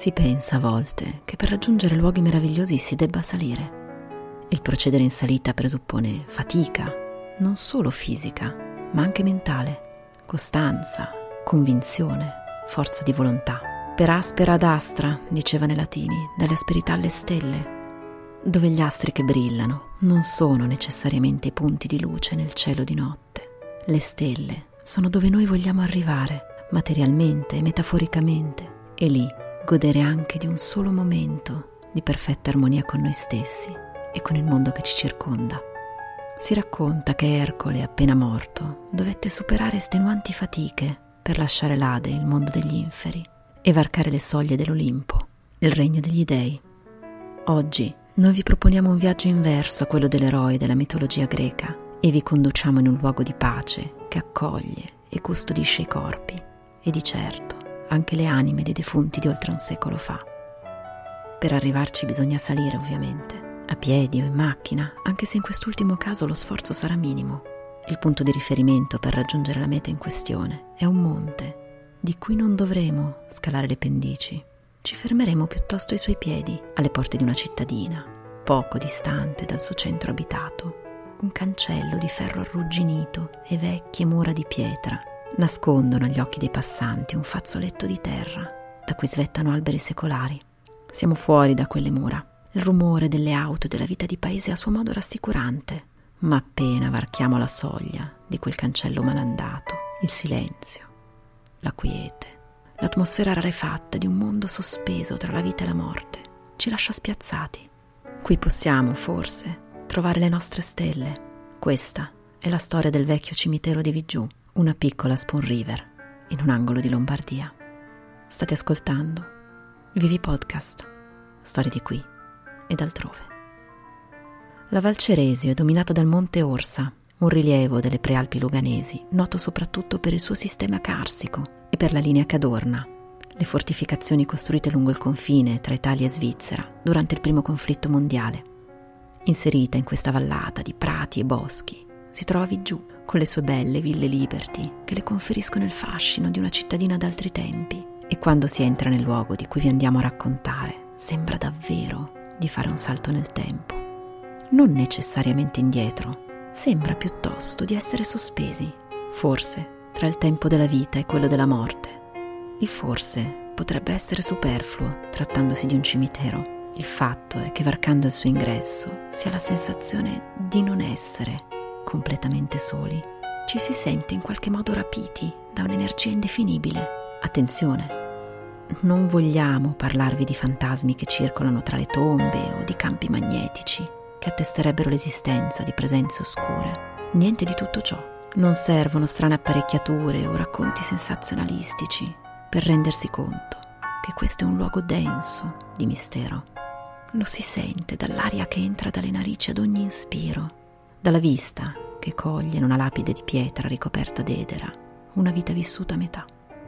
Si pensa a volte che per raggiungere luoghi meravigliosi si debba salire. Il procedere in salita presuppone fatica, non solo fisica, ma anche mentale, costanza, convinzione, forza di volontà. Per aspera ad astra, dicevano i latini, dalle asperità alle stelle, dove gli astri che brillano non sono necessariamente i punti di luce nel cielo di notte. Le stelle sono dove noi vogliamo arrivare, materialmente e metaforicamente, e lì godere anche di un solo momento di perfetta armonia con noi stessi e con il mondo che ci circonda. Si racconta che Ercole, appena morto, dovette superare estenuanti fatiche per lasciare l'Ade, il mondo degli inferi, e varcare le soglie dell'Olimpo, il regno degli dei. Oggi noi vi proponiamo un viaggio inverso a quello dell'eroe della mitologia greca e vi conduciamo in un luogo di pace che accoglie e custodisce i corpi e di certo anche le anime dei defunti di oltre un secolo fa. Per arrivarci bisogna salire, ovviamente, a piedi o in macchina, anche se in quest'ultimo caso lo sforzo sarà minimo. Il punto di riferimento per raggiungere la meta in questione è un monte, di cui non dovremo scalare le pendici. Ci fermeremo piuttosto ai suoi piedi, alle porte di una cittadina, poco distante dal suo centro abitato. Un cancello di ferro arrugginito e vecchie mura di pietra nascondono agli occhi dei passanti un fazzoletto di terra da cui svettano alberi secolari. Siamo fuori da quelle mura. Il rumore delle auto e della vita di paese è a suo modo rassicurante, ma appena varchiamo la soglia di quel cancello malandato, il silenzio, la quiete, l'atmosfera rarefatta di un mondo sospeso tra la vita e la morte ci lascia spiazzati. Qui possiamo, forse, trovare le nostre stelle. Questa è la storia del vecchio cimitero di Vigiù una piccola Spoon River in un angolo di Lombardia. State ascoltando Vivi Podcast, storie di qui e d'altrove. La Val Ceresio è dominata dal Monte Orsa, un rilievo delle prealpi luganesi, noto soprattutto per il suo sistema carsico e per la linea che adorna, le fortificazioni costruite lungo il confine tra Italia e Svizzera durante il primo conflitto mondiale. Inserita in questa vallata di prati e boschi, si trova Vigiù, con le sue belle ville liberty che le conferiscono il fascino di una cittadina d'altri tempi. E quando si entra nel luogo di cui vi andiamo a raccontare, sembra davvero di fare un salto nel tempo. Non necessariamente indietro, sembra piuttosto di essere sospesi, forse tra il tempo della vita e quello della morte. Il forse potrebbe essere superfluo trattandosi di un cimitero. Il fatto è che varcando il suo ingresso si ha la sensazione di non essere completamente soli, ci si sente in qualche modo rapiti da un'energia indefinibile. Attenzione, non vogliamo parlarvi di fantasmi che circolano tra le tombe o di campi magnetici che attesterebbero l'esistenza di presenze oscure. Niente di tutto ciò. Non servono strane apparecchiature o racconti sensazionalistici per rendersi conto che questo è un luogo denso di mistero. Lo si sente dall'aria che entra dalle narici ad ogni inspiro dalla vista che coglie in una lapide di pietra ricoperta d'edera una vita vissuta a metà.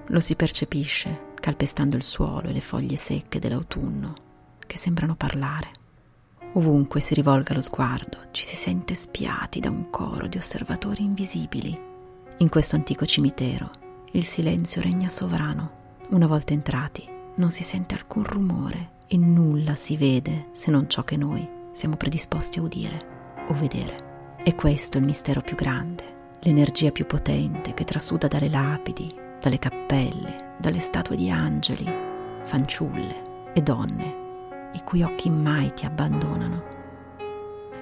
Lo si percepisce calpestando il suolo e le foglie secche dell'autunno che sembrano parlare. Ovunque si rivolga lo sguardo ci si sente spiati da un coro di osservatori invisibili. In questo antico cimitero il silenzio regna sovrano. Una volta entrati non si sente alcun rumore e nulla si vede se non ciò che noi siamo predisposti a udire o vedere. E questo è il mistero più grande, l'energia più potente che trasuda dalle lapidi, dalle cappelle, dalle statue di angeli, fanciulle e donne, i cui occhi mai ti abbandonano.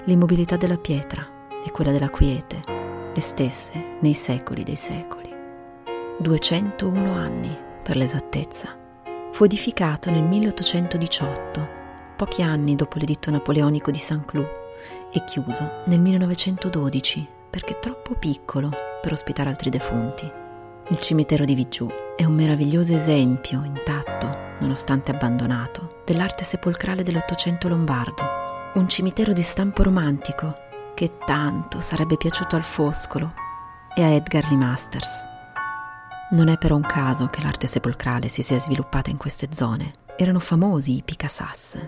L'immobilità della pietra e quella della quiete, le stesse nei secoli dei secoli. 201 anni, per l'esattezza. Fu edificato nel 1818, pochi anni dopo l'editto napoleonico di Saint-Cloud e chiuso nel 1912 perché troppo piccolo per ospitare altri defunti. Il cimitero di Vigiù è un meraviglioso esempio, intatto, nonostante abbandonato, dell'arte sepolcrale dell'Ottocento lombardo. Un cimitero di stampo romantico che tanto sarebbe piaciuto al Foscolo e a Edgar Lee Masters. Non è però un caso che l'arte sepolcrale si sia sviluppata in queste zone. Erano famosi i Picassas,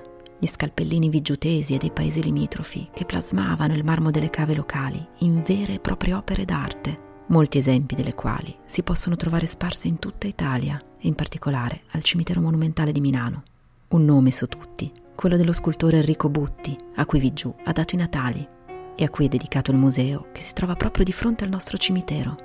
gli scalpellini vigiutesi e dei paesi limitrofi che plasmavano il marmo delle cave locali in vere e proprie opere d'arte, molti esempi delle quali si possono trovare sparse in tutta Italia e in particolare al cimitero monumentale di Milano. Un nome su tutti, quello dello scultore Enrico Butti, a cui Vigiù ha dato i natali e a cui è dedicato il museo che si trova proprio di fronte al nostro cimitero.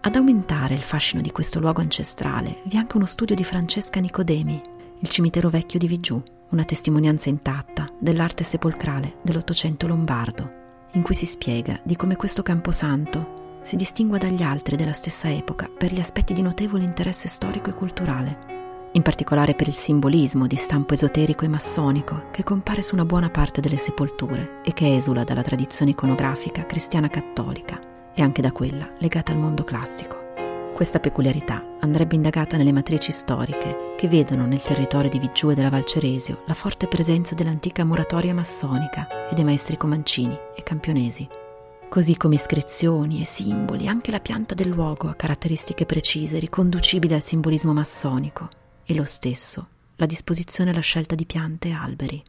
Ad aumentare il fascino di questo luogo ancestrale vi è anche uno studio di Francesca Nicodemi, il cimitero vecchio di Vigiù, una testimonianza intatta dell'arte sepolcrale dell'Ottocento lombardo, in cui si spiega di come questo camposanto si distingua dagli altri della stessa epoca per gli aspetti di notevole interesse storico e culturale in particolare per il simbolismo di stampo esoterico e massonico che compare su una buona parte delle sepolture e che esula dalla tradizione iconografica cristiana cattolica e anche da quella legata al mondo classico. Questa peculiarità andrebbe indagata nelle matrici storiche che vedono nel territorio di Vigiù e della Valceresio la forte presenza dell'antica muratoria massonica e dei maestri comancini e campionesi. Così come iscrizioni e simboli, anche la pianta del luogo ha caratteristiche precise riconducibili al simbolismo massonico e lo stesso la disposizione e la scelta di piante e alberi.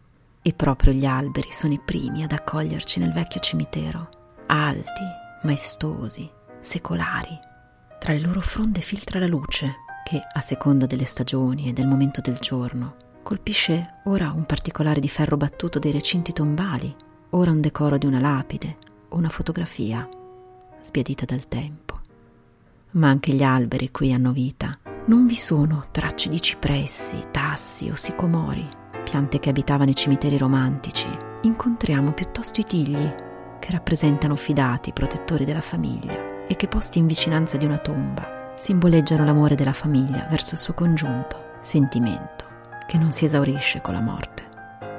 E proprio gli alberi sono i primi ad accoglierci nel vecchio cimitero, alti, maestosi, secolari. Tra le loro fronde filtra la luce che, a seconda delle stagioni e del momento del giorno, colpisce ora un particolare di ferro battuto dei recinti tombali, ora un decoro di una lapide o una fotografia, sbiadita dal tempo. Ma anche gli alberi qui hanno vita non vi sono tracce di cipressi, tassi o sicomori, piante che abitavano i cimiteri romantici. Incontriamo piuttosto i tigli, che rappresentano fidati protettori della famiglia e che posti in vicinanza di una tomba simboleggiano l'amore della famiglia verso il suo congiunto, sentimento che non si esaurisce con la morte.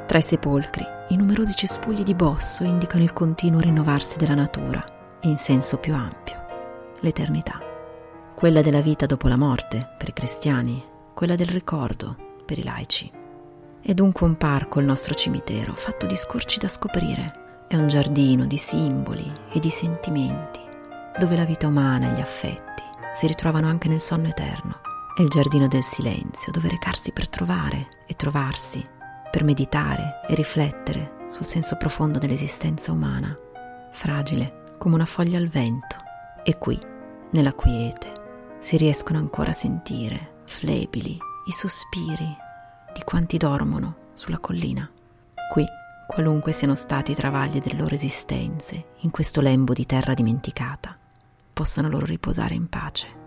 Tra i sepolcri, i numerosi cespugli di bosso indicano il continuo rinnovarsi della natura e in senso più ampio, l'eternità quella della vita dopo la morte per i cristiani, quella del ricordo per i laici. È dunque un parco il nostro cimitero, fatto di scorci da scoprire. È un giardino di simboli e di sentimenti, dove la vita umana e gli affetti si ritrovano anche nel sonno eterno. È il giardino del silenzio, dove recarsi per trovare e trovarsi, per meditare e riflettere sul senso profondo dell'esistenza umana, fragile come una foglia al vento. E qui, nella quiete, si riescono ancora a sentire, flebili, i sospiri di quanti dormono sulla collina. Qui, qualunque siano stati i travagli delle loro esistenze, in questo lembo di terra dimenticata, possano loro riposare in pace.